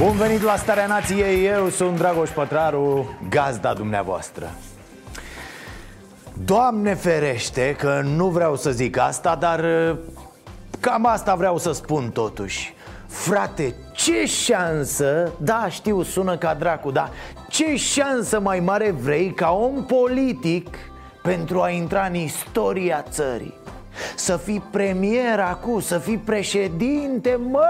Bun venit la Starea Nației, eu sunt Dragoș Pătraru, gazda dumneavoastră. Doamne ferește că nu vreau să zic asta, dar uh, cam asta vreau să spun totuși. Frate, ce șansă, da știu sună ca dracu, dar ce șansă mai mare vrei ca om politic pentru a intra în istoria țării să fii premier acum, să fii președinte, mă,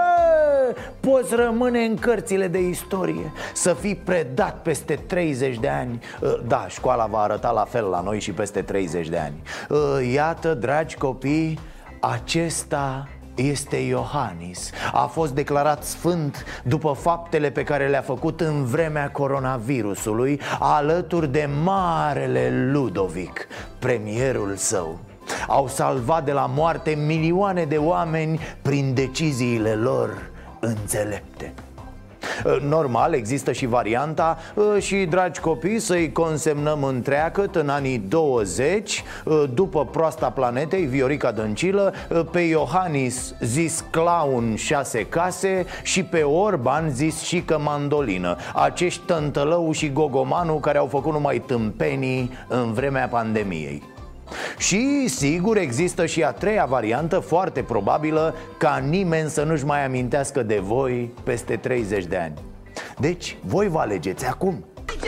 poți rămâne în cărțile de istorie. Să fii predat peste 30 de ani. Uh, Da, școala va arăta la fel la noi și peste 30 de ani. Uh, Iată, dragi copii, acesta este Iohannis. A fost declarat sfânt după faptele pe care le-a făcut în vremea coronavirusului Alături de marele Ludovic, premierul său au salvat de la moarte milioane de oameni prin deciziile lor înțelepte. Normal, există și varianta și, dragi copii, să-i consemnăm întreagăt în anii 20 După proasta planetei, Viorica Dăncilă Pe Iohannis zis clown șase case Și pe Orban zis și că mandolină. Acești tântălău și gogomanu care au făcut numai tâmpenii în vremea pandemiei și sigur există și a treia variantă foarte probabilă Ca nimeni să nu-și mai amintească de voi peste 30 de ani. Deci voi vă alegeți acum.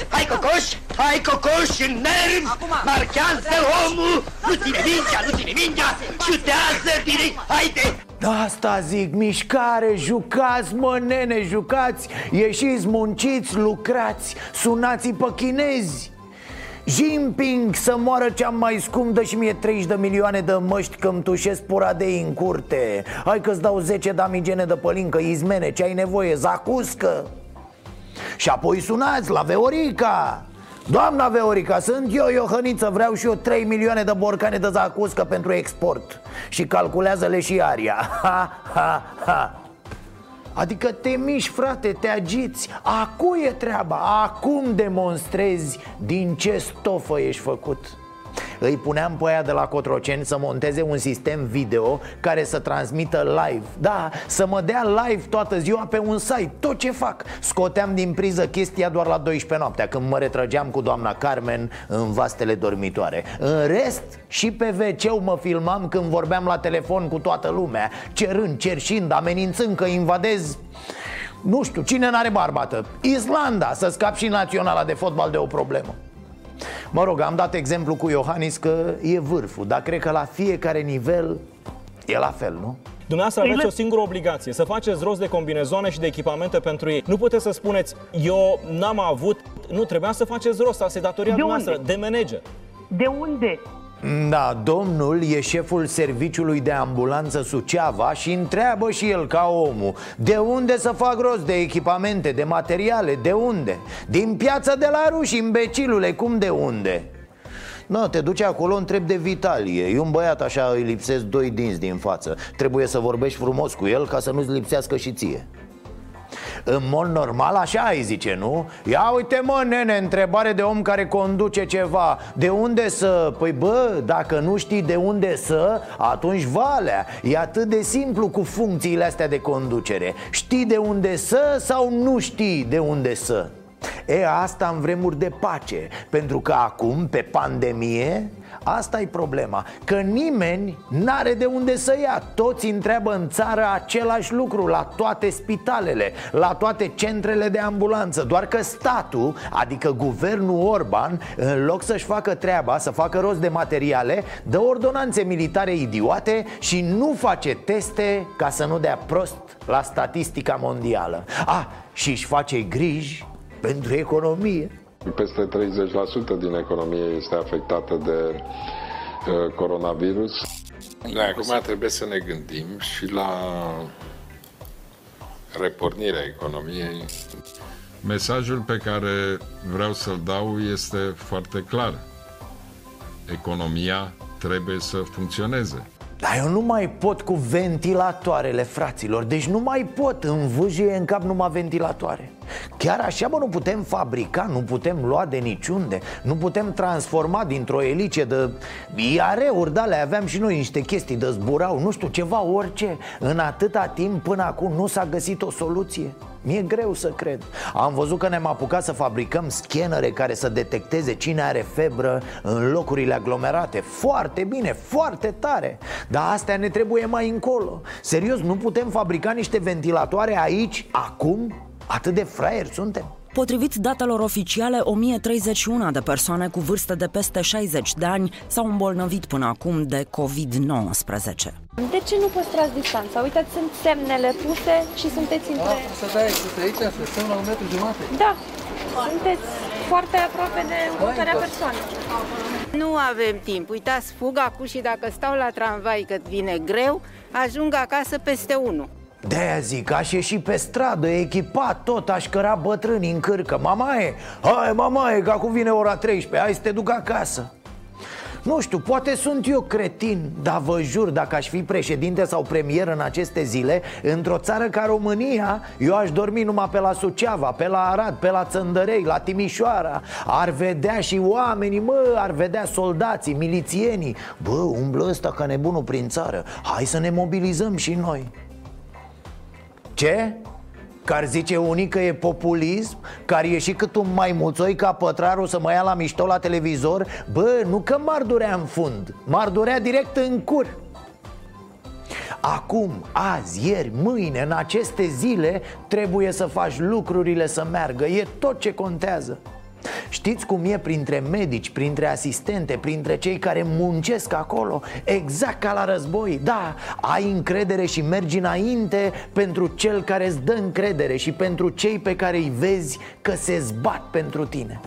Hai cocoș, hai cocoș în nervi! Marchează omul! Nu ține mingea, nu ține mingea! Șutează direct, haide! Da, Asta zic, mișcare, jucați, mă nene, jucați! Ieșiți, munciți, lucrați Sunați pe chinezi Jinping să moară cea mai scump Dă și mie 30 de milioane de măști Că-mi tușesc puradei în curte. Hai că-ți dau 10 damigene de pălincă Izmene, ce ai nevoie, zacuscă. Și apoi sunați la Veorica. Doamna Veorica, sunt eu, Iohăniță Vreau și eu 3 milioane de borcane de zacuscă pentru export. Și calculează-le și aria. Ha, ha, ha Adică te miști, frate, te agiți. Acum e treaba, acum demonstrezi din ce stofă ești făcut îi puneam pe aia de la Cotroceni să monteze un sistem video care să transmită live. Da, să mă dea live toată ziua pe un site, tot ce fac. Scoteam din priză chestia doar la 12 noaptea Când mă retrăgeam cu doamna Carmen în vastele dormitoare. În rest, și pe wc mă filmam când vorbeam la telefon cu toată lumea Cerând, cerșind, amenințând că invadez nu știu, cine n-are barbată? Islanda, să scap și naționala de fotbal de o problemă Mă rog, am dat exemplu cu Iohannis că e vârful Dar cred că la fiecare nivel e la fel, nu? Dumneavoastră aveți o singură obligație, să faceți rost de combinezoane și de echipamente pentru ei. Nu puteți să spuneți, eu n-am avut, nu, trebuia să faceți rost, asta e datoria de noastră, de manager. De unde? Da, domnul e șeful serviciului de ambulanță Suceava și întreabă și el ca omul De unde să fac rost de echipamente, de materiale, de unde? Din piața de la ruși, imbecilule, cum de unde? Nu, te duci acolo, întrebi de Vitalie E un băiat așa, îi lipsesc doi dinți din față Trebuie să vorbești frumos cu el ca să nu-ți lipsească și ție în mod normal așa ai zice, nu? Ia uite mă, nene, întrebare de om care conduce ceva De unde să... Păi bă, dacă nu știi de unde să, atunci valea E atât de simplu cu funcțiile astea de conducere Știi de unde să sau nu știi de unde să? E, asta în vremuri de pace Pentru că acum, pe pandemie, Asta e problema, că nimeni n-are de unde să ia. Toți întreabă în țară același lucru La toate spitalele, la toate centrele de ambulanță Doar că statul, adică guvernul Orban În loc să-și facă treaba, să facă rost de materiale Dă ordonanțe militare idiote și nu face teste ca să nu dea prost la statistica mondială. Ah, și își face griji pentru economie peste 30% din economie este afectată de uh, coronavirus. Da, acum trebuie să ne gândim și la repornirea economiei. Mesajul pe care vreau să-l dau este foarte clar. Economia trebuie să funcționeze. Dar eu nu mai pot cu ventilatoarele, fraților Deci nu mai pot, în vâjie în cap numai ventilatoare Chiar așa, bă, nu putem fabrica, nu putem lua de niciunde Nu putem transforma dintr-o elice de iareuri, da, le aveam și noi niște chestii de zburau Nu știu, ceva, orice. În atâta timp până acum nu s-a găsit o soluție. Mi-e greu să cred. Am văzut că ne-am apucat să fabricăm scanere care să detecteze cine are febră în locurile aglomerate. Foarte bine, foarte tare. Dar astea ne trebuie mai încolo. Serios, nu putem fabrica niște ventilatoare aici, acum? Atât de fraieri suntem? Potrivit datelor oficiale, 1031 de persoane cu vârstă de peste 60 de ani s-au îmbolnăvit până acum de COVID-19. De ce nu păstrați distanța? Uitați, sunt semnele puse și sunteți între... Ah, să dai, să aici, să stăm la un metru jumate. Da, sunteți foarte aproape de următoarea persoană. Nu avem timp. Uitați, fug acum și dacă stau la tramvai că vine greu, ajung acasă peste unul. De-aia zic, aș ieși pe stradă, echipat tot, aș căra bătrâni în cârcă. Mamaie, hai mamaie, că acum vine ora 13, hai să te duc acasă. Nu știu, poate sunt eu cretin, dar vă jur, dacă aș fi președinte sau premier în aceste zile Într-o țară ca România, eu aș dormi numai pe la Suceava, pe la Arad, pe la Țăndărei, la Timișoara. Ar vedea și oamenii, mă, ar vedea soldații, milițienii. Bă, umblă ăsta ca nebunul prin țară, hai să ne mobilizăm și noi ce? Că ar zice unii că e populism Că ar ieși cât un maimuțoi ca pătrarul să mă ia la mișto la televizor? Bă, nu că m-ar durea în fund M-ar durea direct în cur. Acum, azi, ieri, mâine, în aceste zile Trebuie să faci lucrurile să meargă. E tot ce contează Știți cum e printre medici, printre asistente, printre cei care muncesc acolo? Exact ca la război, da, ai încredere și mergi înainte pentru cel care îți dă încredere și pentru cei pe care îi vezi că se zbat pentru tine.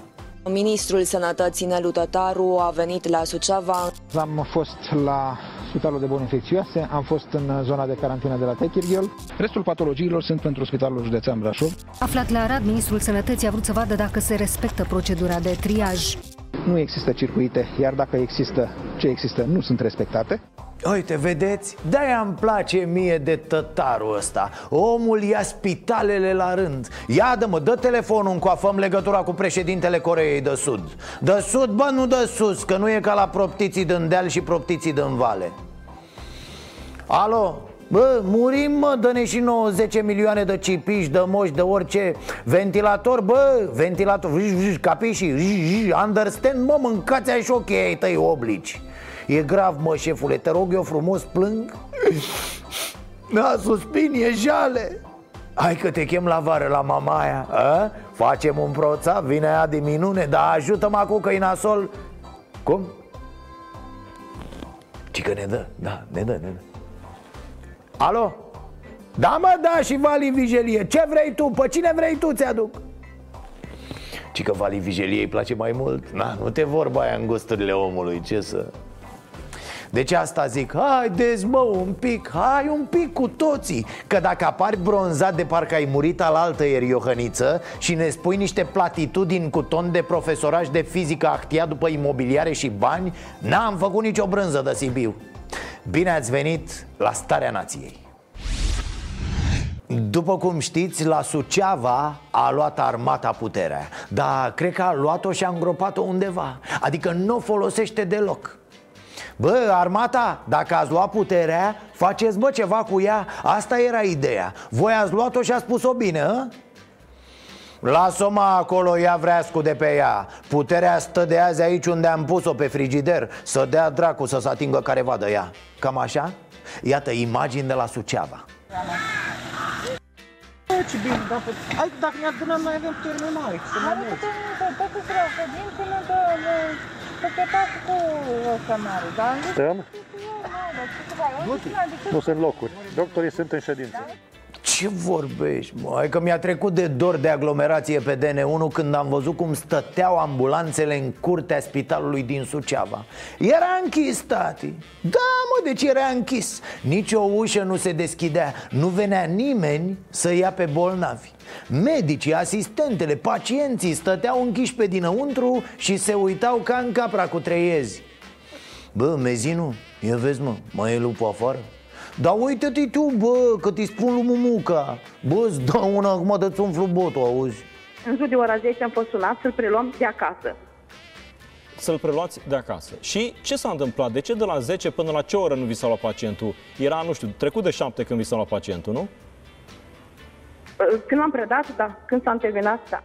Ministrul Sănătății Nelu Tătaru a venit la Suceava. Am fost la Spitalul de Boli Infecțioase, am fost în zona de carantină de la Techirghel. Restul patologiilor sunt pentru Spitalul Județean Brașov. Aflat la Arad, Ministrul Sănătății a vrut să vadă dacă se respectă procedura de triaj. Nu există circuite, iar dacă există, ce există nu sunt respectate. Uite, vedeți? De-aia îmi place mie de tătarul ăsta. Omul ia spitalele la rând. Ia dă mă, dă telefonul încoafăm legătura cu președintele Coreei de Sud. De Sud, bă, nu de sus Că nu e ca la proptiții din deal și proptiții din vale. Alo? Bă, murim mă, dă-ne și 90 milioane de cipiși, de moși, de orice Ventilator, bă, ventilator, capiși, understand, mă, mâncați așa ochii ai tăi oblici E grav, mă, șefule, te rog eu frumos, plâng Da, suspin, e jale Hai că te chem la vară la mamaia a? Facem un proța, vine aia de minune Dar ajută-mă acum că e nasol Cum? Ci că ne dă, da, ne dă, ne dă Alo? Da, mă, da, și Vali Vigelie Ce vrei tu? Pe cine vrei tu ți-aduc? Ci că Vali Vigelie îi place mai mult Na, nu te vorba aia în gusturile omului Ce să... Deci asta zic, haideți mă un pic, hai un pic cu toții. Că dacă apari bronzat de parcă ai murit al altă ieri Iohăniță Și ne spui niște platitudini cu ton de profesoraj de fizică ahtia după imobiliare și bani N-am făcut nicio brânză de Sibiu. Bine ați venit la Starea Nației. După cum știți, la Suceava a luat armata puterea Dar cred că a luat-o și a îngropat-o undeva. Adică nu o folosește deloc Bă, armata, dacă ați luat puterea, faceți bă ceva cu ea Asta era ideea Voi ați luat-o și ați spus-o bine, hă? Lasă-o mă acolo, ia vreascu de pe ea Puterea stă de azi aici unde am pus-o pe frigider Să dea dracu să se atingă careva de ea Cam așa? Iată imagini de la Suceava ce bine, dar hai, dacă ne adunăm, noi avem putere mai mare. Are putere mai mare, dacă vreau, că dincolo de Păcătați cu ăsta mare, dar am zis Stăm? Nu, nu sunt locuri. Doctorii sunt în ședință. Ce vorbești, mă? Hai că mi-a trecut de dor de aglomerație pe DN1 când am văzut cum stăteau ambulanțele în curtea spitalului din Suceava. Era închis, tati. Da, mă, deci era închis. Nici o ușă nu se deschidea. Nu venea nimeni să ia pe bolnavi. Medicii, asistentele, pacienții stăteau închiși pe dinăuntru și se uitau ca în capra cu treiezi Bă, mezinu, ia vezi mă, mai e lupul afară? Dar uite-te tu, bă, că ti spun lui Mumuca Bă, îți dau una acum de-ți umflu botul, auzi În jur de ora 10 am fost sunat să-l preluăm de acasă. Să-l preluați de acasă. Și ce s-a întâmplat? De ce de la 10 până la ce oră nu vi s-a luat pacientul? Era, nu știu, trecut de 7 când vi s-a luat pacientul, nu? Când l-am predat, da. Când s-a terminat, da.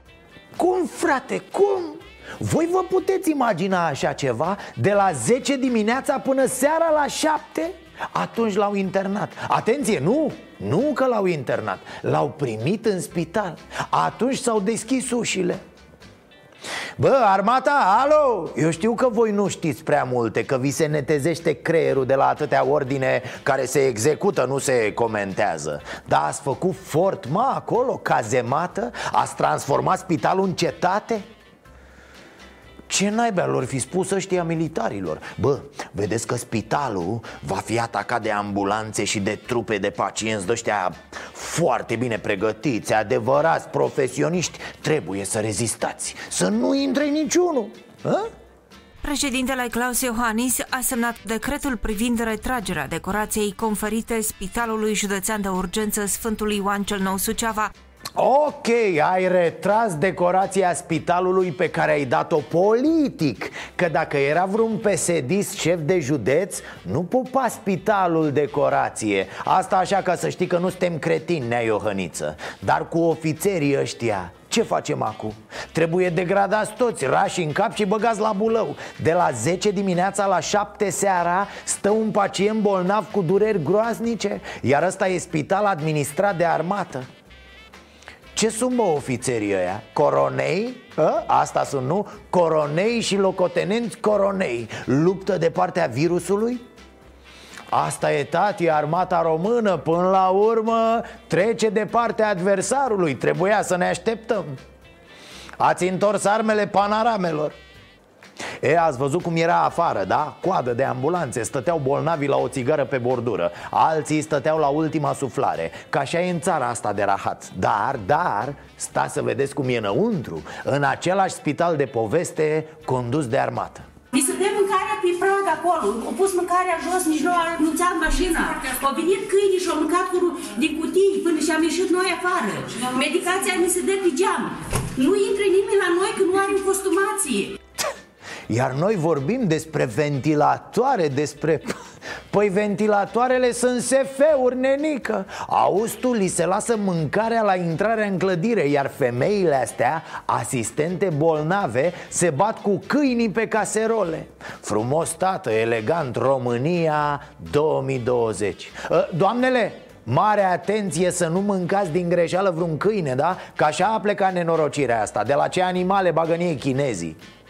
Cum, frate, cum? Voi vă puteți imagina așa ceva? De la 10 dimineața până seara la 7? Atunci l-au internat Atenție, nu, nu că l-au internat L-au primit în spital Atunci s-au deschis ușile Bă, armata, alo! Eu știu că voi nu știți prea multe Că vi se netezește creierul de la atâtea ordine Care se execută, nu se comentează Dar ați făcut fort, mă, acolo, cazemată? Ați transformat spitalul în cetate? Ce naiba lor fi spus ăștia militarilor? Bă, vedeți că spitalul va fi atacat de ambulanțe și de trupe de pacienți de ăștia foarte bine pregătiți, adevărați, profesioniști Trebuie să rezistați, să nu intre niciunul Hă? Președintele Claus Iohannis a semnat decretul privind retragerea decorației conferite Spitalului Județean de Urgență Sfântul Ioan cel Nou Suceava Ok, ai retras decorația spitalului pe care ai dat-o politic Că dacă era vreun pesedist șef de județ, nu pupa spitalul decorație. Asta așa ca să știi că nu suntem cretini, nea Iohăniță. Dar cu ofițerii ăștia, ce facem acum? Trebuie degradați toți, rași în cap și băgați la bulău. De la 10 dimineața la 7 seara stă un pacient bolnav cu dureri groaznice Iar ăsta e spital administrat de armată ce sunt bă ofițerii ăia? Coronei? A? Asta sunt, nu? Coronei și locotenenți coronei Luptă de partea virusului? Asta e tati, armata română Până la urmă trece de partea adversarului Trebuia să ne așteptăm Ați întors armele panaramelor E, ați văzut cum era afară, da? Coadă de ambulanțe, stăteau bolnavi la o țigară pe bordură Alții stăteau la ultima suflare Ca așa e în țara asta de rahat Dar, dar, sta să vedeți cum e înăuntru În același spital de poveste condus de armată Ni se dă mâncarea pe prag acolo, au pus mâncarea jos, nici nu a anunțat mașina. Au venit câinii și au mâncat cu, din cutii până și am ieșit noi afară. Medicația ni se dă pe geam. Nu intre nimeni la noi că nu are costumație. Iar noi vorbim despre ventilatoare, despre... Păi ventilatoarele sunt SF-uri, nenică. Auzi tu, li se lasă mâncarea la intrarea în clădire Iar femeile astea, asistente bolnave, se bat cu câinii pe caserole. Frumos, tată, elegant, România 2020 Ă, Doamnele, Mare atenție să nu mâncați din greșeală vreun câine, da? Că așa a plecat nenorocirea asta. De la ce animale bagă în ei chinezii? Uh,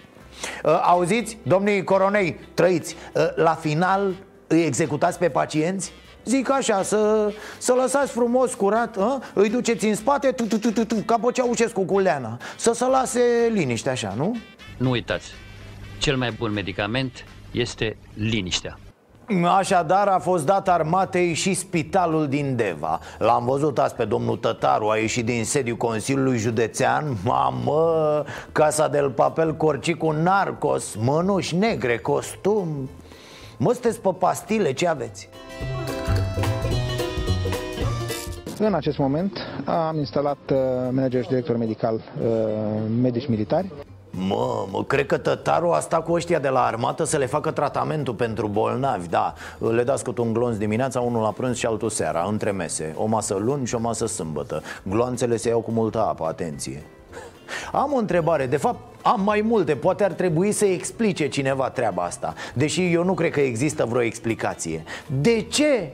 auziți, domnii coronei, trăiți uh, La final îi executați pe pacienți? Zic așa, să, să lăsați frumos curat a? Îi duceți în spate, tu, tu, tu, tu, tu, ca pe Ceaușescu cu Leana Să se lase liniște așa, nu? Nu uitați, cel mai bun medicament este liniștea. Așadar a fost dat armatei și spitalul din Deva. L-am văzut azi pe domnul Tătaru, a ieșit din sediul Consiliului Județean. Mamă, Casa del Papel Corcicu Narcos, mănuși negre, costum. Mă, sunteți pe pastile, ce aveți? În acest moment am instalat uh, manager și director medical uh, medici militari Mă, mă, cred că tătarul a stat cu ăștia de la armată să le facă tratamentul pentru bolnavi Da, le dați cât un glonț dimineața, unul la prânz și altul seara, între mese. O masă luni și o masă sâmbătă. Gloanțele se iau cu multă apă, atenție. Am o întrebare, de fapt am mai multe, poate ar trebui să explice cineva treaba asta. Deși eu nu cred că există vreo explicație. De ce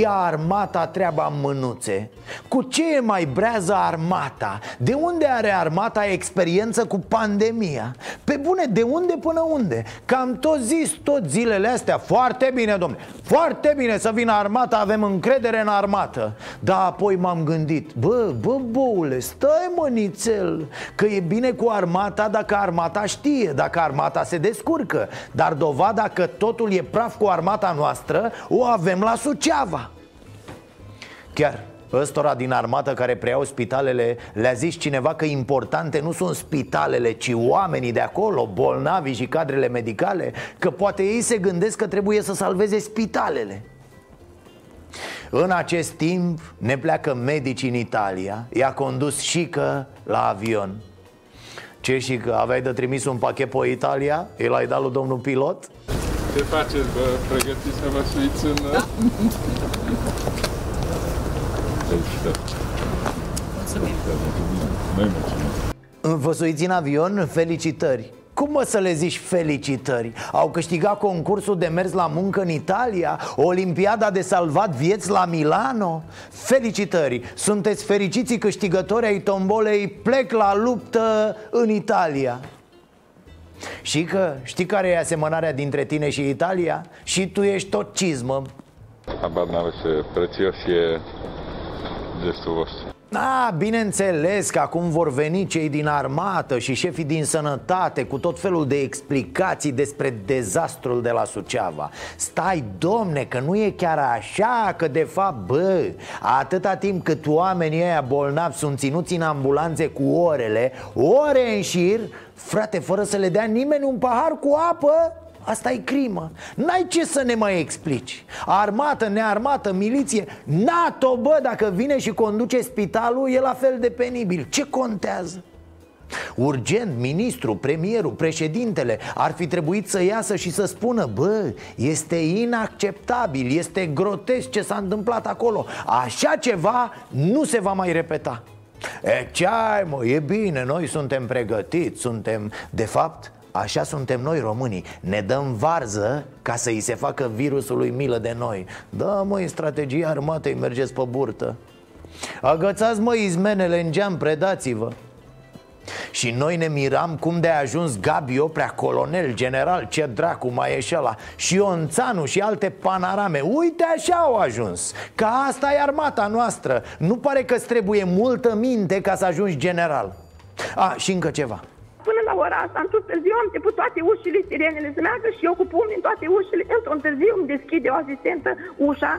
Ia armata treaba în mânuțe Cu ce e mai brează armata? De unde are armata experiență cu pandemia? Pe bune, de unde până unde? Cam tot zis tot zilele astea Foarte bine, domne Foarte bine să vină armata, avem încredere în armată Dar apoi m-am gândit Bă, bă, boule, stai mă nițel Că e bine cu armata dacă armata știe Dacă armata se descurcă Dar dovada că totul e praf cu armata noastră O avem la Suceava Chiar, ăstora din armată care preiau spitalele Le-a zis cineva că importante nu sunt spitalele Ci oamenii de acolo, bolnavii și cadrele medicale Că poate ei se gândesc că trebuie să salveze spitalele în acest timp ne pleacă medici în Italia I-a condus și că la avion Ce și că aveai de trimis un pachet pe Italia? El ai dat lui domnul pilot? Ce faceți, bă? Pregătiți să vă suiți în... Da. Mulțumim. Noi mulțumim. Vă suiți în avion? Felicitări! Cum mă să le zici felicitări? Au câștigat concursul de mers la muncă în Italia? Olimpiada de salvat vieți la Milano? Felicitări! Sunteți fericiții câștigători ai tombolei Plec la luptă în Italia și că știi care e asemănarea dintre tine și Italia? Și tu ești tot cizmă Habar n-am ce prețios e gestul vostru. A, bineînțeles că acum vor veni cei din armată și șefii din sănătate Cu tot felul de explicații despre dezastrul de la Suceava. Stai, domne, că nu e chiar așa Că de fapt, bă, atâta timp cât oamenii ăia bolnavi sunt ținuți în ambulanțe cu orele Ore în șir, frate, fără să le dea nimeni un pahar cu apă Asta e crimă. N-ai ce să ne mai explici. Armată, nearmată, miliție NATO, bă, dacă vine și conduce spitalul E la fel de penibil. Ce contează? Urgent, ministru, premierul, președintele ar fi trebuit să iasă și să spună Bă, este inacceptabil, este grotesc ce s-a întâmplat acolo. Așa ceva nu se va mai repeta. E, ce ai, mă, e bine, noi suntem pregătiți, suntem, de fapt, Așa suntem noi românii. Ne dăm varză ca să îi se facă virusului milă de noi. Da, măi, strategia armatei mergeți pe burtă. Agățați, mă, izmenele în geam, predați-vă. Și noi ne miram cum de a ajuns Gabi Oprea, colonel, general, ce dracu mai e ăla Și Ionțanu și alte panorame. Uite așa au ajuns Ca asta e armata noastră. Nu pare că trebuie multă minte ca să ajungi general. A, și încă ceva Până la ora asta, într-un târziu, am început toate ușile, sirenele să meargă și eu cu pumnii în toate ușile. Într-un târziu îmi deschide o asistentă ușa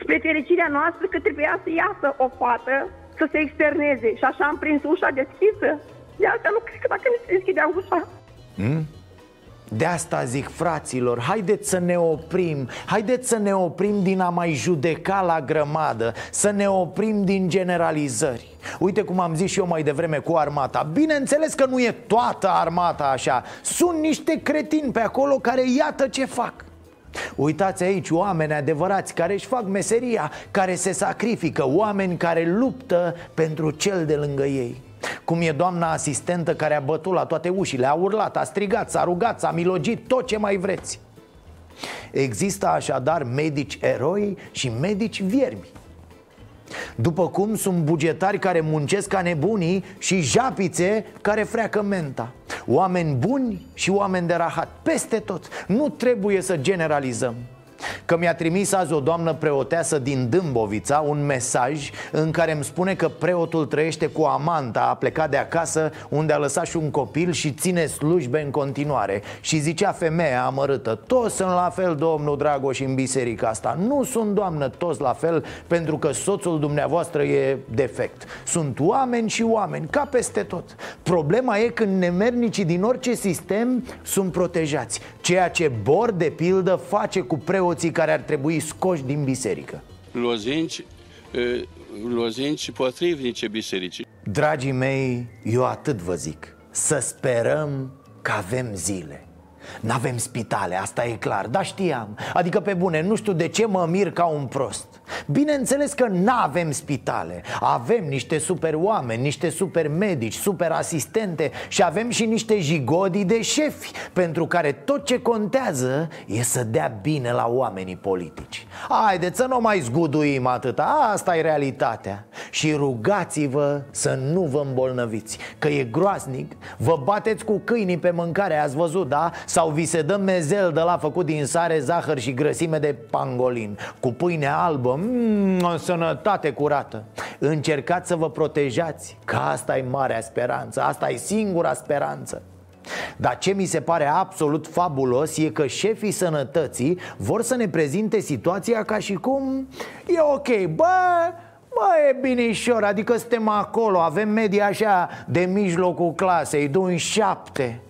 spre fericirea noastră că trebuia să iasă o fată să se externeze. Și așa am prins ușa deschisă. De asta nu cred că dacă mi se deschidea ușa. Hmm? De asta zic fraților, haideți să ne oprim Haideți să ne oprim din a mai judeca la grămadă Să ne oprim din generalizări. Uite cum am zis și eu mai devreme cu armata. Bineînțeles că nu e toată armata așa. Sunt niște cretini pe acolo care iată ce fac. Uitați aici oameni adevărați care își fac meseria Care se sacrifică Oameni care luptă pentru cel de lângă ei cum e doamna asistentă care a bătut la toate ușile, a urlat, a strigat, s-a rugat, s-a milogit, tot ce mai vreți. Există așadar medici eroi și medici viermi. După cum sunt bugetari care muncesc ca nebunii și japițe care freacă menta. Oameni buni și oameni de rahat, peste tot. Nu trebuie să generalizăm Că mi-a trimis azi o doamnă preoteasă din Dâmbovița un mesaj în care îmi spune că preotul trăiește cu amanta, a plecat de acasă unde a lăsat și un copil și ține slujbe în continuare. Și zicea femeia amărâtă, toți sunt la fel, domnul Dragoș, în biserica asta. Nu sunt, doamnă, toți la fel pentru că soțul dumneavoastră e defect. Sunt oameni și oameni, ca peste tot. Problema e când nemernicii din orice sistem sunt protejați. Ceea ce Bor, de pildă, face cu preotul preoții care ar trebui scoși din biserică. Lozinci, lozinci potrivnice bisericii. Dragii mei, eu atât vă zic. Să sperăm că avem zile. N-avem spitale, asta e clar, dar știam. Adică pe bune, nu știu de ce mă mir ca un prost Bineînțeles că nu avem spitale. Avem niște super oameni, niște super medici, super asistente Și avem și niște jigodii de șefi Pentru care tot ce contează e să dea bine la oamenii politici. Haideți să nu mai zguduim atâta, asta e realitatea. Și rugați-vă să nu vă îmbolnăviți Că e groaznic, vă bateți cu câinii pe mâncare, ați văzut, da? Sau vi se dă mezel de la făcut din sare, zahăr și grăsime de pangolin Cu pâine albă, mmm, o sănătate curată. Încercați să vă protejați, că asta e marea speranță, asta e singura speranță. Dar ce mi se pare absolut fabulos e că șefii sănătății vor să ne prezinte situația ca și cum e ok, bă, Bă, e binișor, adică suntem acolo, avem media așa de mijlocul clasei, de un șapte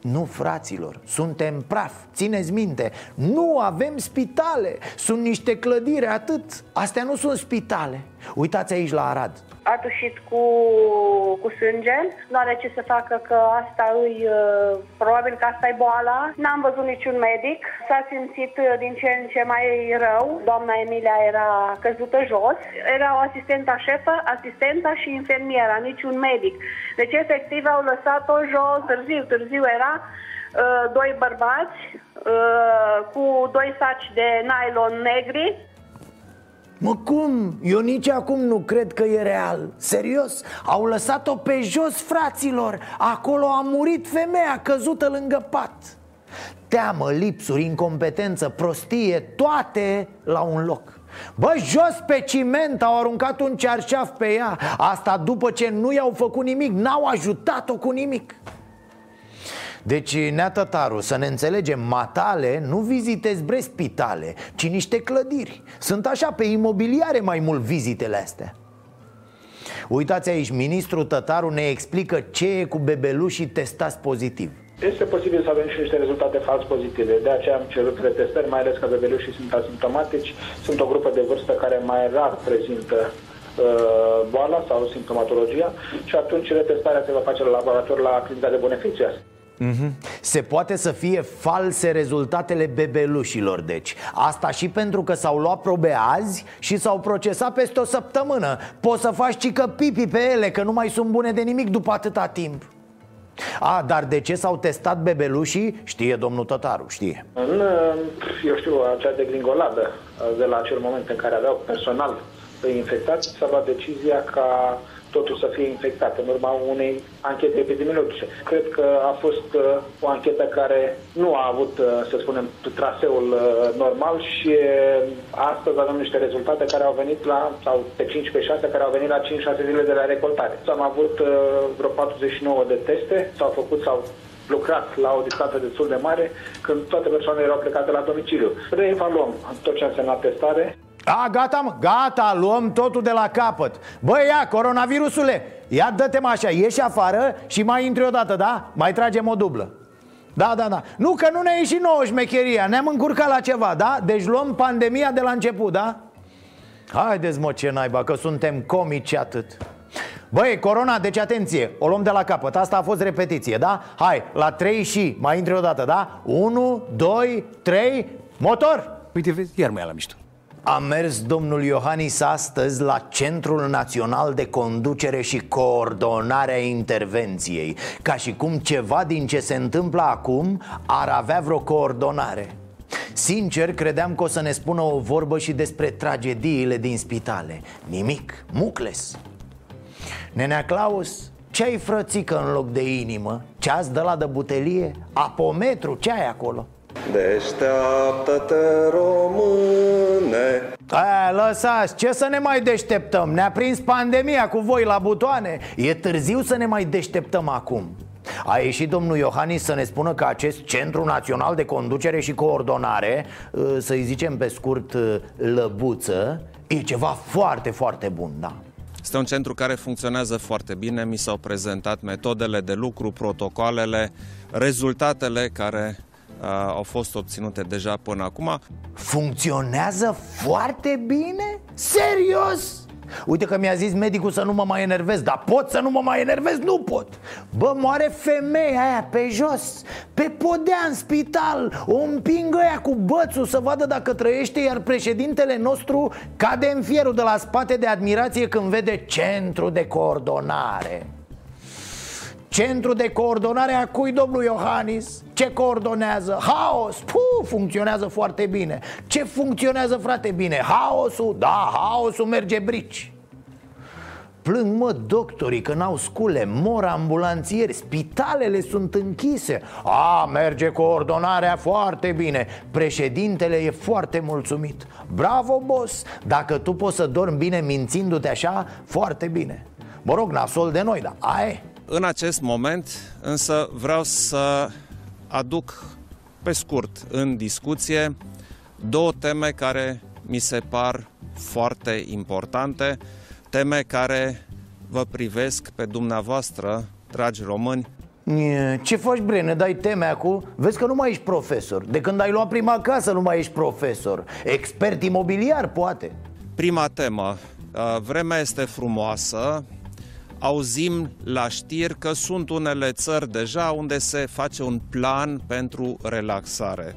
nu, fraților, suntem praf, țineți minte Nu avem spitale, sunt niște clădiri, atât. Astea nu sunt spitale Uitați aici la Arad a tușit cu, cu sânge, nu are ce să facă că asta îi, uh, probabil că asta e boala. N-am văzut niciun medic, s-a simțit uh, din ce în ce mai rău. Doamna Emilia era căzută jos, era o asistenta șefă, asistenta și infermiera, niciun medic. Deci efectiv au lăsat-o jos, târziu, târziu era, uh, doi bărbați cu doi saci de nylon negri Mă, cum? Eu nici acum nu cred că e real. Serios, au lăsat-o pe jos, fraților. Acolo a murit femeia căzută lângă pat. Teamă, lipsuri, incompetență, prostie, toate la un loc. Bă, jos pe ciment au aruncat un cearșaf pe ea. Asta după ce nu i-au făcut nimic, n-au ajutat-o cu nimic deci, Nea Tătaru, să ne înțelegem, matale nu vizitezi bre spitale, ci niște clădiri Sunt așa pe imobiliare mai mult vizitele astea Uitați aici, ministrul Tătaru ne explică ce e cu bebelușii testați pozitiv este posibil să avem și niște rezultate fals pozitive. De aceea am cerut retestări, mai ales că bebelușii sunt asimptomatici. Sunt o grupă de vârstă care mai rar prezintă uh, boala sau simptomatologia și atunci retestarea se va face la laborator la clinica de beneficiari. Mm-hmm. Se poate să fie false rezultatele bebelușilor, deci Asta și pentru că s-au luat probe azi și s-au procesat peste o săptămână Poți să faci cică pipi pe ele, că nu mai sunt bune de nimic după atâta timp a, dar de ce s-au testat bebelușii? Știe domnul Tătaru, știe În, eu știu, acea degringoladă de la acel moment în care aveau personal infectat S-a luat decizia ca totul să fie infectat în urma unei anchete epidemiologice. Cred că a fost uh, o anchetă care nu a avut, uh, să spunem, traseul uh, normal și astăzi avem niște rezultate care au venit la, sau pe 5 pe 6, care au venit la 5-6 zile de la recoltare. Am avut vreo 49 de teste, s-au făcut, sau lucrat la o distanță destul de mare, când toate persoanele erau plecate la domiciliu. Reevaluăm tot ce a însemnat testare. A, gata, mă, gata, luăm totul de la capăt Băi, ia, coronavirusule, ia dă-te așa, ieși afară și mai intri odată, da? Mai tragem o dublă da, da, da Nu că nu ne ieși nouă șmecheria Ne-am încurcat la ceva, da? Deci luăm pandemia de la început, da? Haideți mă ce naiba, că suntem comici atât Băi, corona, deci atenție, o luăm de la capăt Asta a fost repetiție, da? Hai, la 3 și, mai intri odată, da? 1, 2, 3, motor! Uite, vezi, iar mai la mișto a mers domnul Iohannis astăzi la Centrul Național de Conducere și Coordonare a Intervenției Ca și cum ceva din ce se întâmplă acum ar avea vreo coordonare Sincer, credeam că o să ne spună o vorbă și despre tragediile din spitale Nimic, mucles Nenea Claus, ce ai frățică în loc de inimă? Ce-ați de la de butelie? Apometru, ce ai acolo? Deșteaptă-te, române Aia, lăsați, ce să ne mai deșteptăm? Ne-a prins pandemia cu voi la butoane E târziu să ne mai deșteptăm acum a ieșit domnul Iohannis să ne spună că acest Centru Național de Conducere și Coordonare, ă, să-i zicem pe scurt ă, lăbuță, e ceva foarte, foarte bun, da. Este un centru care funcționează foarte bine, mi s-au prezentat metodele de lucru, protocoalele, rezultatele care uh, au fost obținute deja până acum. Funcționează foarte bine? Serios? Uite că mi-a zis medicul să nu mă mai enervez Dar pot să nu mă mai enervez? Nu pot Bă, moare femeia aia pe jos Pe podea în spital O împing ăia cu bățul să vadă dacă trăiește Iar președintele nostru cade în fierul de la spate de admirație Când vede centru de coordonare Centru de coordonare a cui, domnul Iohannis? Ce coordonează? Haos! Puh, funcționează foarte bine Ce funcționează, frate, bine? Haosul? Da, haosul merge brici Plâng, mă, doctorii că n-au scule, mor ambulanțieri, spitalele sunt închise A, merge coordonarea foarte bine Președintele e foarte mulțumit Bravo, boss! Dacă tu poți să dormi bine mințindu-te așa, foarte bine Mă rog, nasol de noi, dar aia e În acest moment, însă, vreau să aduc pe scurt în discuție două teme care mi se par foarte importante, teme care vă privesc pe dumneavoastră, dragi români. Ce faci, bre, ne dai teme acum? Vezi că nu mai ești profesor De când ai luat prima casă nu mai ești profesor Expert imobiliar, poate Prima temă. Vremea este frumoasă, auzim la știri că sunt unele țări deja unde se face un plan pentru relaxare.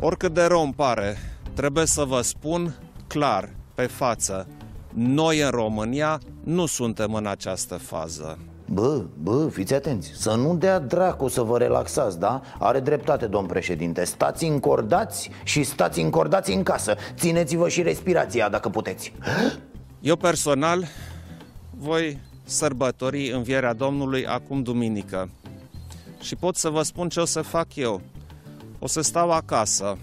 Oricât de rău îmi pare, trebuie să vă spun clar, pe față, noi în România nu suntem în această fază. Bă, bă, fiți atenți Să nu dea dracu să vă relaxați, da? Are dreptate, domn președinte Stați încordați și stați încordați în casă Țineți-vă și respirația dacă puteți Eu personal voi sărbători învierea Domnului acum duminică. Și pot să vă spun ce o să fac eu. O să stau acasă,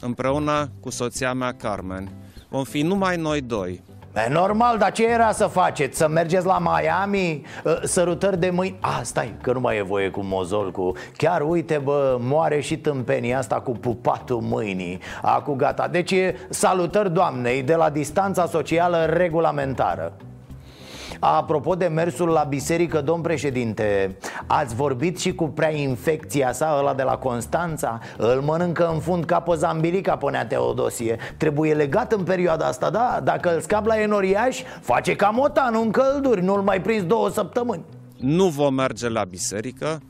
împreună cu soția mea Carmen. Vom fi numai noi doi. E normal, dar ce era să faceți? Să mergeți la Miami? Sărutări de mâini? Ah, stai, că nu mai e voie cu mozol cu... Chiar uite, bă, moare și tâmpenia asta cu pupatul mâinii Acu gata Deci salutări doamnei de la distanța socială regulamentară Apropo de mersul la biserică, domn președinte Ați vorbit și cu prea infecția sa, ăla de la Constanța? Îl mănâncă în fund ca pe zambilica, ponea Teodosie Trebuie legat în perioada asta, da? Dacă îl scap la enoriaș, face ca motanul în călduri Nu-l mai prins două săptămâni Nu vom merge la biserică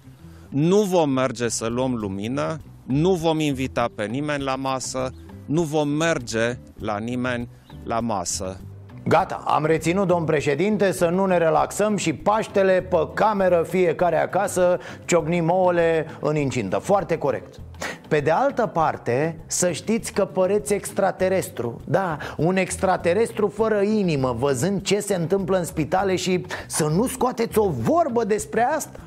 Nu vom merge să luăm lumină Nu vom invita pe nimeni la masă Nu vom merge la nimeni la masă Gata, am reținut, domn președinte, să nu ne relaxăm și Paștele pe cameră fiecare acasă ciocnim ouăle în incintă. Foarte corect. Pe de altă parte, să știți că păreți extraterestru Da, un extraterestru fără inimă Văzând ce se întâmplă în spitale și să nu scoateți o vorbă despre asta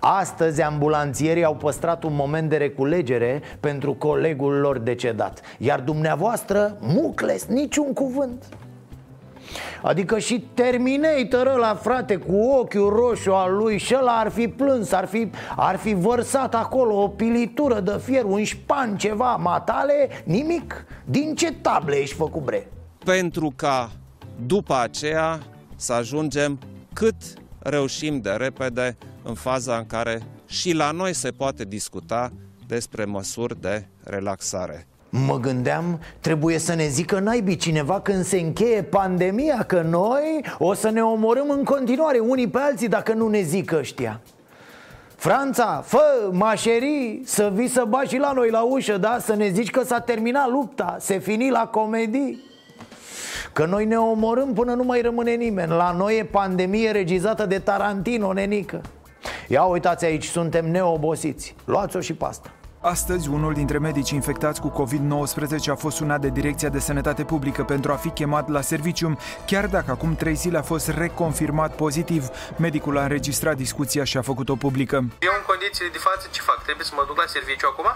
Astăzi ambulanțierii au păstrat un moment de reculegere pentru colegul lor decedat Iar dumneavoastră, mucles, niciun cuvânt Adică și Terminator ăla, frate, cu ochiul roșu al lui Și ăla ar fi plâns, ar fi, ar fi vărsat acolo o pilitură de fier Un șpan, ceva, matale, nimic Din ce table ești făcut, bre? Pentru ca după aceea să ajungem cât reușim de repede în faza în care și la noi se poate discuta despre măsuri de relaxare. Mă gândeam, trebuie să ne zică naibii cineva când se încheie pandemia Că noi o să ne omorâm în continuare unii pe alții dacă nu ne zic ăștia. Franța, fă, mașerii, să vii să bagi și la noi la ușă, da? Să ne zici că s-a terminat lupta, se fini la comedii. Că noi ne omorâm până nu mai rămâne nimeni. La noi e pandemie regizată de Tarantino, nenică. Ia uitați aici, suntem neobosiți. Luați-o și pasta Astăzi, unul dintre medicii infectați cu COVID-19 a fost sunat de Direcția de Sănătate Publică pentru a fi chemat la serviciu, chiar dacă acum trei zile a fost reconfirmat pozitiv. Medicul a înregistrat discuția și a făcut-o publică. Eu în condițiile de față ce fac? Trebuie să mă duc la serviciu acum?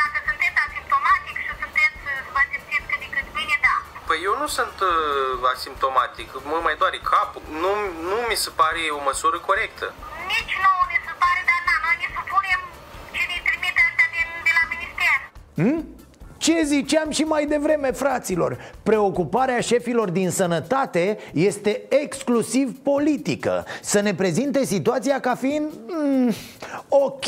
Dacă sunteți asimptomatic și sunteți, vă simțiți cât de cât bine, da. Păi eu nu sunt uh, asimptomatic, mă mai doare capul. Nu, nu mi se pare o măsură corectă. Nici nouă ne se pare, dar na, noi ne supunem minister. Hmm? Ce ziceam și mai devreme, fraților? Preocuparea șefilor din sănătate este exclusiv politică. Să ne prezinte situația ca fiind mm, ok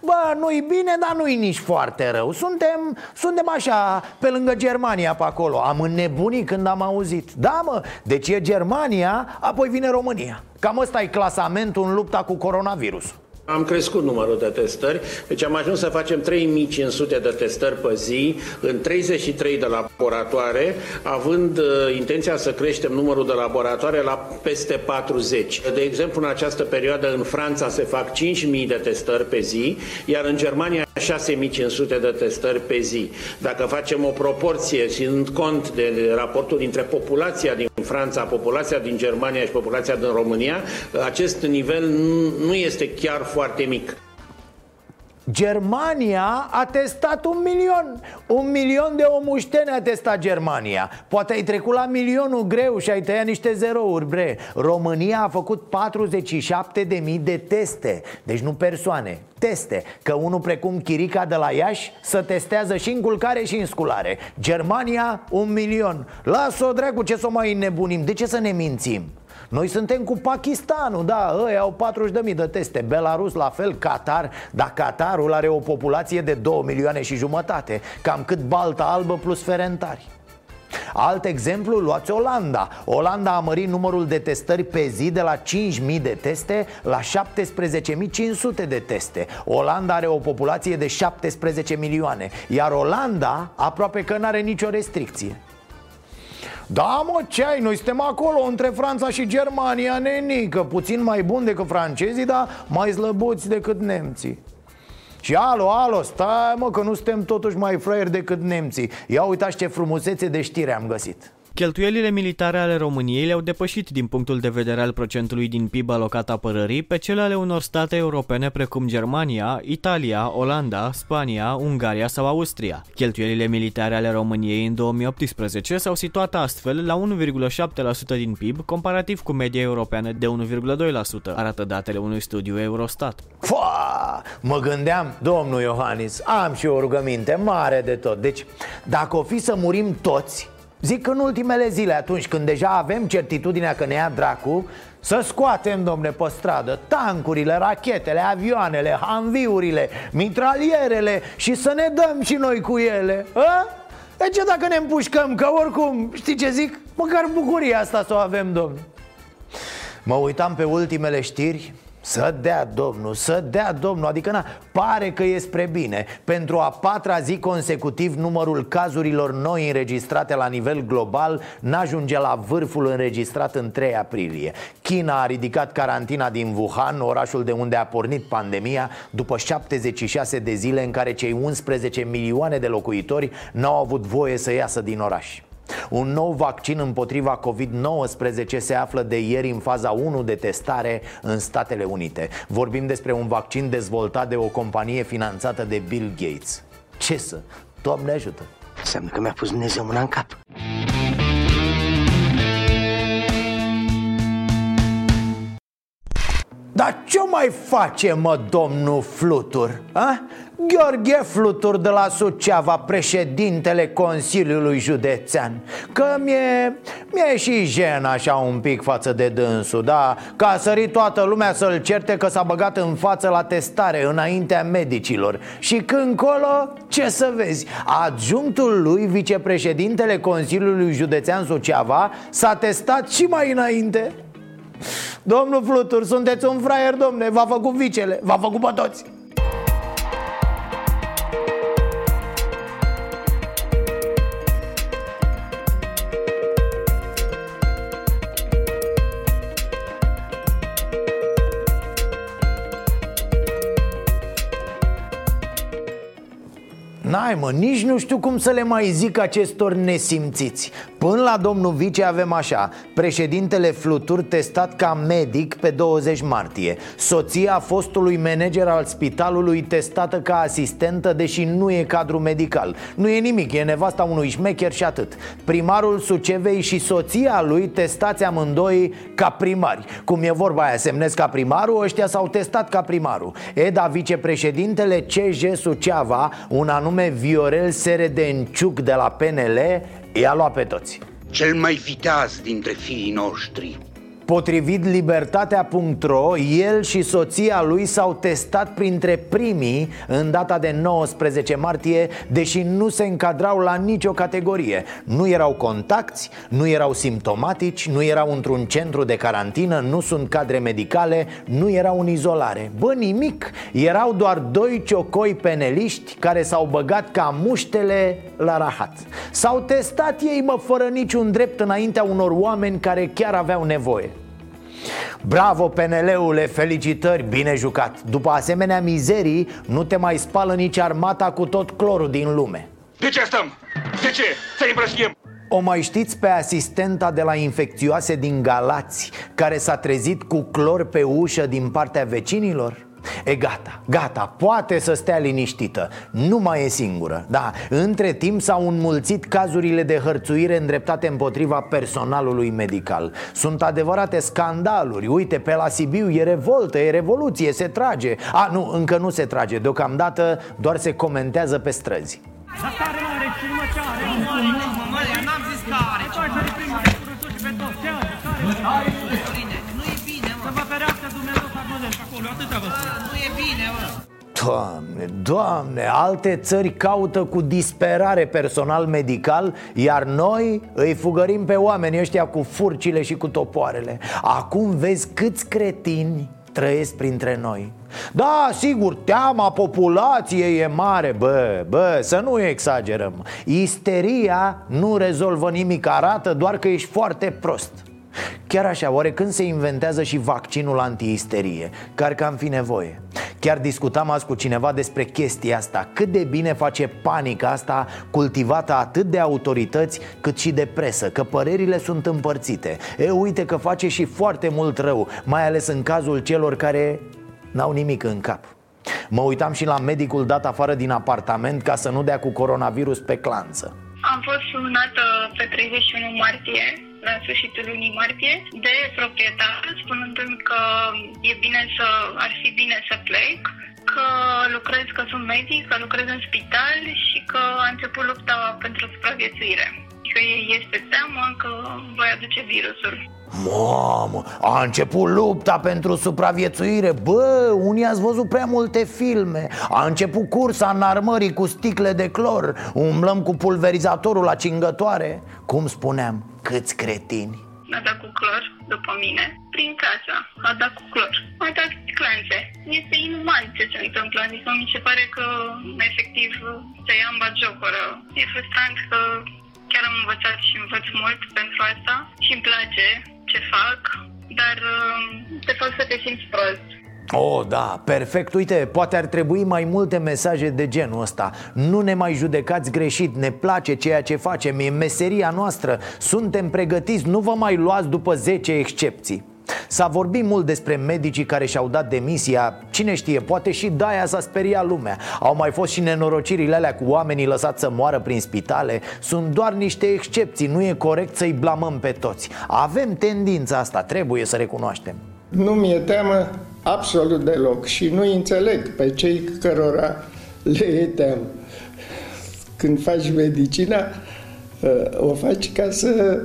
Bă, nu-i bine, dar nu-i nici foarte rău. Suntem, suntem așa, pe lângă Germania pe acolo. Am înnebunit când am auzit. Da, mă, deci e Germania, apoi vine România. Cam ăsta e clasamentul în lupta cu coronavirusul am crescut numărul de testări, deci am ajuns să facem 3500 de testări pe zi în 33 de laboratoare, având uh, intenția să creștem numărul de laboratoare la peste 40. De exemplu, în această perioadă în Franța se fac 5000 de testări pe zi, iar în Germania 6500 de testări pe zi. Dacă facem o proporție, ținând cont de raportul dintre populația din Franța, populația din Germania și populația din România, acest nivel nu este chiar foarte mic. Germania a testat un milion. Un milion de omușteni a testat Germania. Poate ai trecut la milionul greu și ai tăiat niște zerouri, bre. România a făcut 47 de mii de teste. Deci nu persoane, teste. Că unul precum Chirica de la Iași Să testează și în culcare și în sculare. Germania un milion. Lasă-o dracu ce să o mai nebunim? De ce să ne mințim? Noi suntem cu Pakistanul, da, ei au 40.000 de teste Belarus la fel, Qatar Dar Qatarul are o populație de 2 milioane și jumătate Cam cât Balta Albă plus Ferentari. Alt exemplu, luați Olanda. Olanda a mărit numărul de testări pe zi de la 5.000 de teste la 17.500 de teste. Olanda are o populație de 17 milioane Iar Olanda aproape că nu are nicio restricție da, mă, ce ai? Noi suntem acolo între Franța și Germania, nenică Puțin mai bun decât francezii, dar mai slăbuți decât nemții. Și alo, alo, stai mă că nu suntem totuși mai fraieri decât nemții. Ia uitați ce frumusețe de știre am găsit Cheltuielile militare ale României le-au depășit din punctul de vedere al procentului din PIB alocat apărării pe cele ale unor state europene precum Germania, Italia, Olanda, Spania, Ungaria sau Austria. Cheltuielile militare ale României în 2018 s-au situat astfel la 1,7% din PIB, comparativ cu media europeană de 1,2%, arată datele unui studiu Eurostat. Fua, mă gândeam, domnul Iohannis, am și o rugăminte mare de tot Deci, dacă o fi să murim toți, Zic în ultimele zile, atunci când deja avem certitudinea că ne ia dracu Să scoatem, domne, pe stradă tancurile, rachetele, avioanele, hanviurile, mitralierele Și să ne dăm și noi cu ele a? De ce dacă ne împușcăm, că oricum, știi ce zic? Măcar bucuria asta să o avem, domne Mă uitam pe ultimele știri să dea Domnul, să dea Domnul. Adică na, pare că e spre bine. Pentru a patra zi consecutiv Numărul cazurilor noi înregistrate la nivel global N-ajunge la vârful înregistrat în 3 aprilie. China a ridicat carantina din Wuhan Orașul de unde a pornit pandemia După 76 de zile în care cei 11 milioane de locuitori N-au avut voie să iasă din oraș un nou vaccin împotriva COVID-19 se află de ieri în faza 1 de testare în Statele Unite. Vorbim despre un vaccin dezvoltat de o companie finanțată de Bill Gates. Ce să? Doamne ajută! Înseamnă că mi-a pus Dumnezeu mâna în cap. Dar ce mai face, mă, domnul Flutur? A? Gheorghe Flutur de la Suceava, președintele Consiliului Județean Că mi-e, mi-e și jen așa un pic față de dânsul, da? Că a sărit toată lumea să-l certe că s-a băgat în față la testare înaintea medicilor Și când colo, ce să vezi, adjunctul lui, vicepreședintele Consiliului Județean Suceava S-a testat și mai înainte Domnul Flutur, sunteți un fraier, domne, v-a făcut vicele, v-a făcut pe toți. N-ai mă, nici nu știu cum să le mai zic acestor nesimțiți Până la domnul Vice avem așa Președintele Flutur testat ca medic pe 20 martie. Soția fostului manager al spitalului testată ca asistentă Deși nu e cadru medical. Nu e nimic, e nevasta unui șmecher și atât. Primarul Sucevei și soția lui testați amândoi ca primari. Cum e vorba aia, semnesc ca primarul, ăștia s-au testat ca primarul. Eda, vicepreședintele CJ Suceava, un anume Viorel Seredenciuc de la PNL I-a luat pe toți. Cel mai viteaz dintre fiii noștri Potrivit libertatea.ro, el și soția lui s-au testat printre primii în data de 19 martie, deși nu se încadrau la nicio categorie. Nu erau contacti, nu erau simptomatici, nu erau într-un centru de carantină, nu sunt cadre medicale, nu erau în izolare. Bă, nimic! Erau doar doi ciocoi peneliști care s-au băgat ca muștele la rahat. S-au testat ei, mă, fără niciun drept înaintea unor oameni care chiar aveau nevoie. Bravo, PNL-ule, felicitări, bine jucat După asemenea mizerii, nu te mai spală nici armata cu tot clorul din lume De ce stăm? De ce? Să împrăștiem! O mai știți pe asistenta de la infecțioase din Galați Care s-a trezit cu clor pe ușă din partea vecinilor? E gata, gata, poate să stea liniștită. Nu mai e singură Da, între timp s-au înmulțit cazurile de hărțuire îndreptate împotriva personalului medical. Sunt adevărate scandaluri. Uite, pe la Sibiu e revoltă, e revoluție, se trage. A, nu, încă nu se trage. Deocamdată doar se comentează pe străzi. N-am Doamne, doamne, alte țări caută cu disperare personal medical Iar noi îi fugărim pe oamenii ăștia cu furcile și cu topoarele. Acum vezi câți cretini trăiesc printre noi. Da, sigur, teama populației e mare. Bă, bă, să nu exagerăm. Isteria nu rezolvă nimic Arată doar că ești foarte prost Chiar așa, oare când se inventează și vaccinul antiisterie? Care că am fi nevoie. Chiar discutam azi cu cineva despre chestia asta. Cât de bine face panica asta cultivată atât de autorități cât și de presă Că părerile sunt împărțite. E, uite că face și foarte mult rău Mai ales în cazul celor care n-au nimic în cap. Mă uitam și la medicul dat afară din apartament ca să nu dea cu coronavirus pe clanță. Am fost sunată pe 31 martie, la sfârșitul lunii martie, de proprietar, spunându-mi că e bine să, ar fi bine să plec, că lucrez, că sunt medic, că lucrez în spital și că a început lupta pentru supraviețuire. Că este teamă că voi aduce virusul. Mamă, a început lupta pentru supraviețuire. Bă, unii ați văzut prea multe filme. A început cursa în armării cu sticle de clor. Umblăm cu pulverizatorul la cingătoare. Cum spuneam, câți cretini? A dat cu clor după mine, prin casa, a dat cu clor. A dat clanțe. Este inuman ce se întâmplă, adică mi se pare că efectiv se ia în bagiocoră. E frustrant că chiar am învățat și învăț mult pentru asta și îmi place ce fac, dar te fac să te simți prost. Oh, da, perfect. Uite, poate ar trebui mai multe mesaje de genul ăsta Nu ne mai judecați greșit, ne place ceea ce facem, e meseria noastră Suntem pregătiți, nu vă mai luați după 10 excepții S-a vorbit mult despre medicii care și-au dat demisia. Cine știe, poate și de-aia s-a speriat lumea. Au mai fost și nenorocirile alea cu oamenii lăsați să moară prin spitale. Sunt doar niște excepții, nu e corect să-i blamăm pe toți. Avem tendința asta, trebuie să recunoaștem. Nu mi-e teamă absolut deloc și nu înțeleg pe cei cărora le e teamă. Când faci medicina, o faci ca să,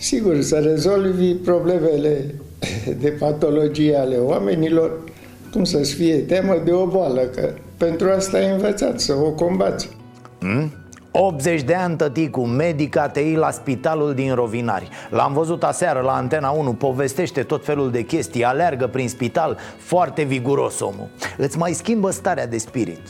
sigur, să rezolvi problemele de patologie ale oamenilor, cum să-ți fie teamă de o boală, că pentru asta ai învățat, să o combați. Hmm? 80 de ani tăticu, medic ATI la spitalul din Rovinari L-am văzut aseară la Antena 1, povestește tot felul de chestii Aleargă prin spital, foarte viguros omul Îți mai schimbă starea de spirit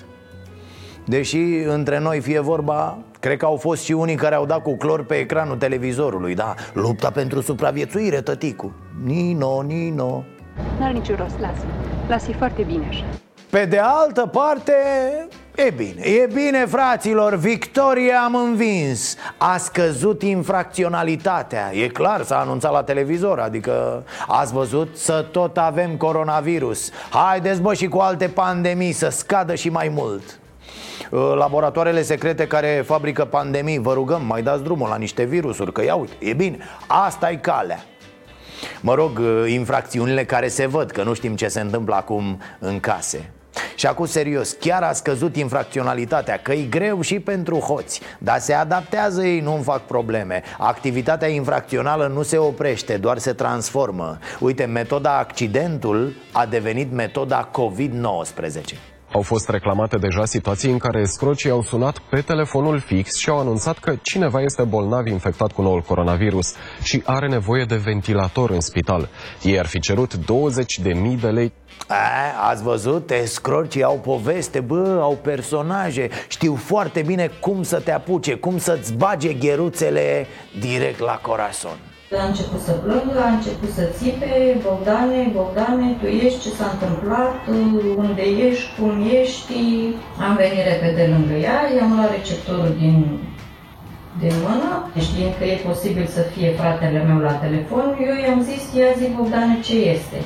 Deși între noi fie vorba Cred că au fost și unii care au dat cu clor pe ecranul televizorului Da, lupta pentru supraviețuire, tăticu. Nino, Nino. N-are niciun rost, lasă. Lasă-i foarte bine așa. Pe de altă parte, E bine, e bine fraților, victoria am învins. A scăzut infracționalitatea. E clar, s-a anunțat la televizor Adică ați văzut să tot avem coronavirus. Haideți bă și cu alte pandemii să scadă și mai mult Laboratoarele secrete care fabrică pandemii Vă rugăm, mai dați drumul la niște virusuri Că ia uite, e bine, asta e calea. Mă rog, infracțiunile care se văd Că nu știm ce se întâmplă acum în case. Și acum serios, chiar a scăzut infracționalitatea Că e greu și pentru hoți Dar se adaptează ei, nu fac probleme. Activitatea infracțională nu se oprește, doar se transformă. Uite, metoda accidentul a devenit metoda COVID-19 au fost reclamate deja situații în care scrocii au sunat pe telefonul fix și au anunțat că cineva este bolnav infectat cu noul coronavirus și are nevoie de ventilator în spital. Ei ar fi cerut 20.000 de lei a, ați văzut? Escrocii au poveste, bă, au personaje Știu foarte bine cum să te apuce, cum să-ți bage gheruțele direct la corazon a început să plângă, a început să țipe, Bogdane, Bogdane, tu ești, ce s-a întâmplat, unde ești, cum ești. Am venit repede lângă ea, i-am luat receptorul din, din mână, știind că e posibil să fie fratele meu la telefon, eu i-am zis, ia zi Bogdane ce este.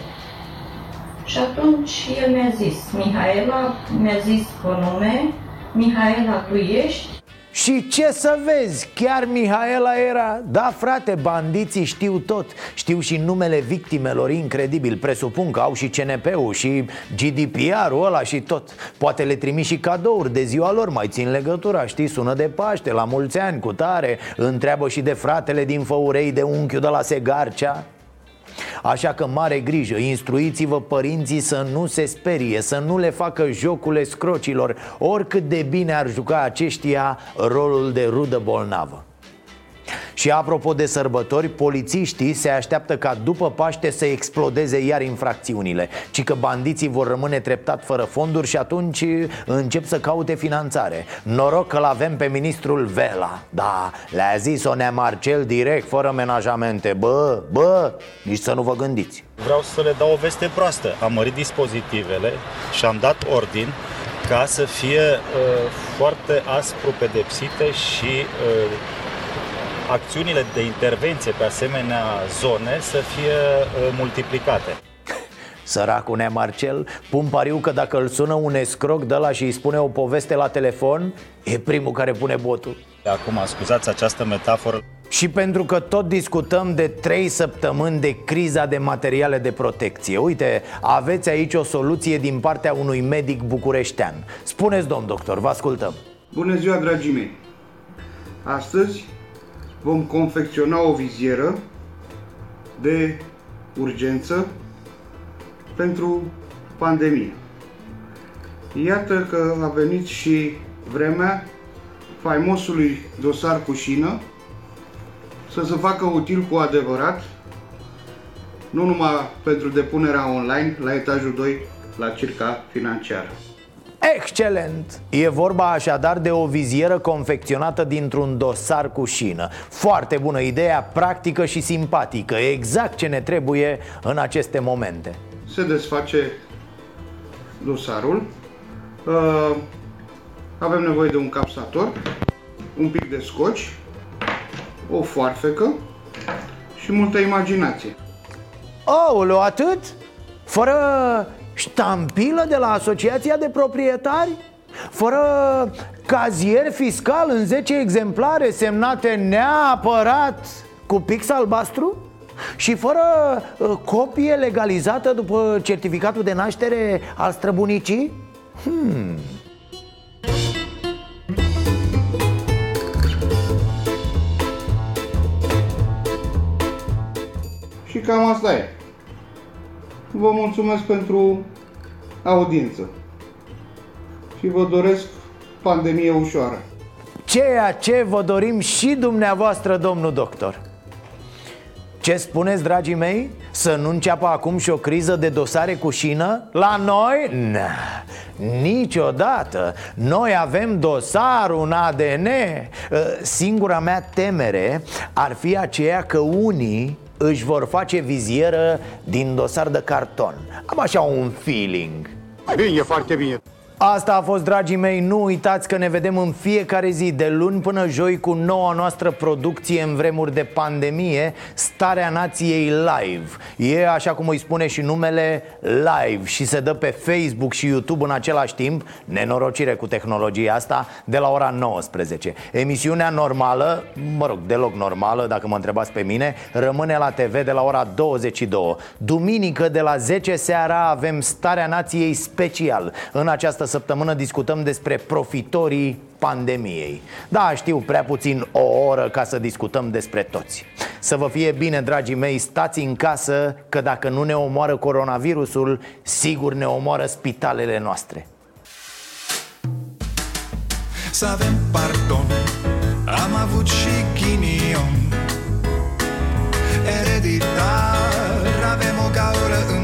Și atunci el mi-a zis, Mihaela, mi-a zis pe nume, Mihaela, tu ești? Și ce să vezi, chiar Mihaela era Da, frate, bandiții știu tot. Știu și numele victimelor, incredibil Presupun că au și CNP-ul și GDPR-ul ăla și tot. Poate le trimi și cadouri de ziua lor Mai țin legătura, știi, sună de Paște La mulți ani, cu tare Întreabă și de fratele din Făurei De unchiul de la Segarcea Așa că mare grijă, instruiți-vă părinții să nu se sperie, să nu le facă jocule scrocilor Oricât de bine ar juca aceștia rolul de rudă bolnavă și apropo de sărbători, polițiștii se așteaptă ca după Paște să explodeze iar infracțiunile Ci că bandiții vor rămâne treptat fără fonduri și atunci încep să caute finanțare. Noroc că l-avem pe ministrul Vela. Da, le-a zis-o Nea Marcel direct, fără menajamente. Bă, bă, nici să nu vă gândiți. Vreau să le dau o veste proastă. Am mărit dispozitivele și am dat ordin ca să fie uh, foarte aspru pedepsite și uh, acțiunile de intervenție pe asemenea zone să fie uh, multiplicate. Săracul Nea Marcel, pun pariu că dacă îl sună un escroc de la și îi spune o poveste la telefon E primul care pune botul. Acum, scuzați această metaforă. Și pentru că tot discutăm de trei săptămâni de criza de materiale de protecție Uite, aveți aici o soluție din partea unui medic bucureștean. Spuneți, domn doctor, vă ascultăm. Bună ziua, dragii mei. Astăzi vom confecționa o vizieră de urgență pentru pandemie. Iată că a venit și vremea faimosului dosar cu șină să se facă util cu adevărat, nu numai pentru depunerea online la etajul 2 la circa financiară. Excelent! E vorba așadar de o vizieră confecționată dintr-un dosar cu șină. Foarte bună ideea, practică și simpatică. Exact ce ne trebuie în aceste momente. Se desface dosarul. Uh, Avem nevoie de un capsator Un pic de scoci O foarfecă Și multă imaginație. Oh, atât? Fără ștampilă de la Asociația de Proprietari? Fără cazier fiscal în 10 exemplare semnate neapărat cu pix albastru? Și fără uh, copie legalizată după certificatul de naștere al străbunicii? Hmm. Și cam asta e. Vă mulțumesc pentru audiență și vă doresc pandemie ușoară. Ceea ce vă dorim și dumneavoastră, domnul doctor. Ce spuneți, dragii mei? Să nu înceapă acum și o criză de dosare cu șină? La noi? Na, niciodată Noi avem dosar, un ADN Singura mea temere ar fi aceea că unii își vor face vizieră din dosar de carton. Am așa un feeling. Bine, foarte bine Asta a fost, dragii mei, nu uitați că ne vedem în fiecare zi, de luni până joi, cu noua noastră producție în vremuri de pandemie, Starea Nației Live. E, așa cum îi spune și numele, live și se dă pe Facebook și YouTube în același timp, nenorocire cu tehnologia asta, de la ora 19. Emisiunea normală, mă rog, deloc normală, dacă mă întrebați pe mine, rămâne la TV de la ora 22. Duminică de la 10 seara avem Starea Nației special. În această săptămână discutăm despre profitorii pandemiei. Da, știu, prea puțin o oră ca să discutăm despre toți. Să vă fie bine, dragii mei, stați în casă Că dacă nu ne omoară coronavirusul Sigur ne omoară spitalele noastre. Să avem pardon Am avut și ghinion. Ereditar Avem o gaură în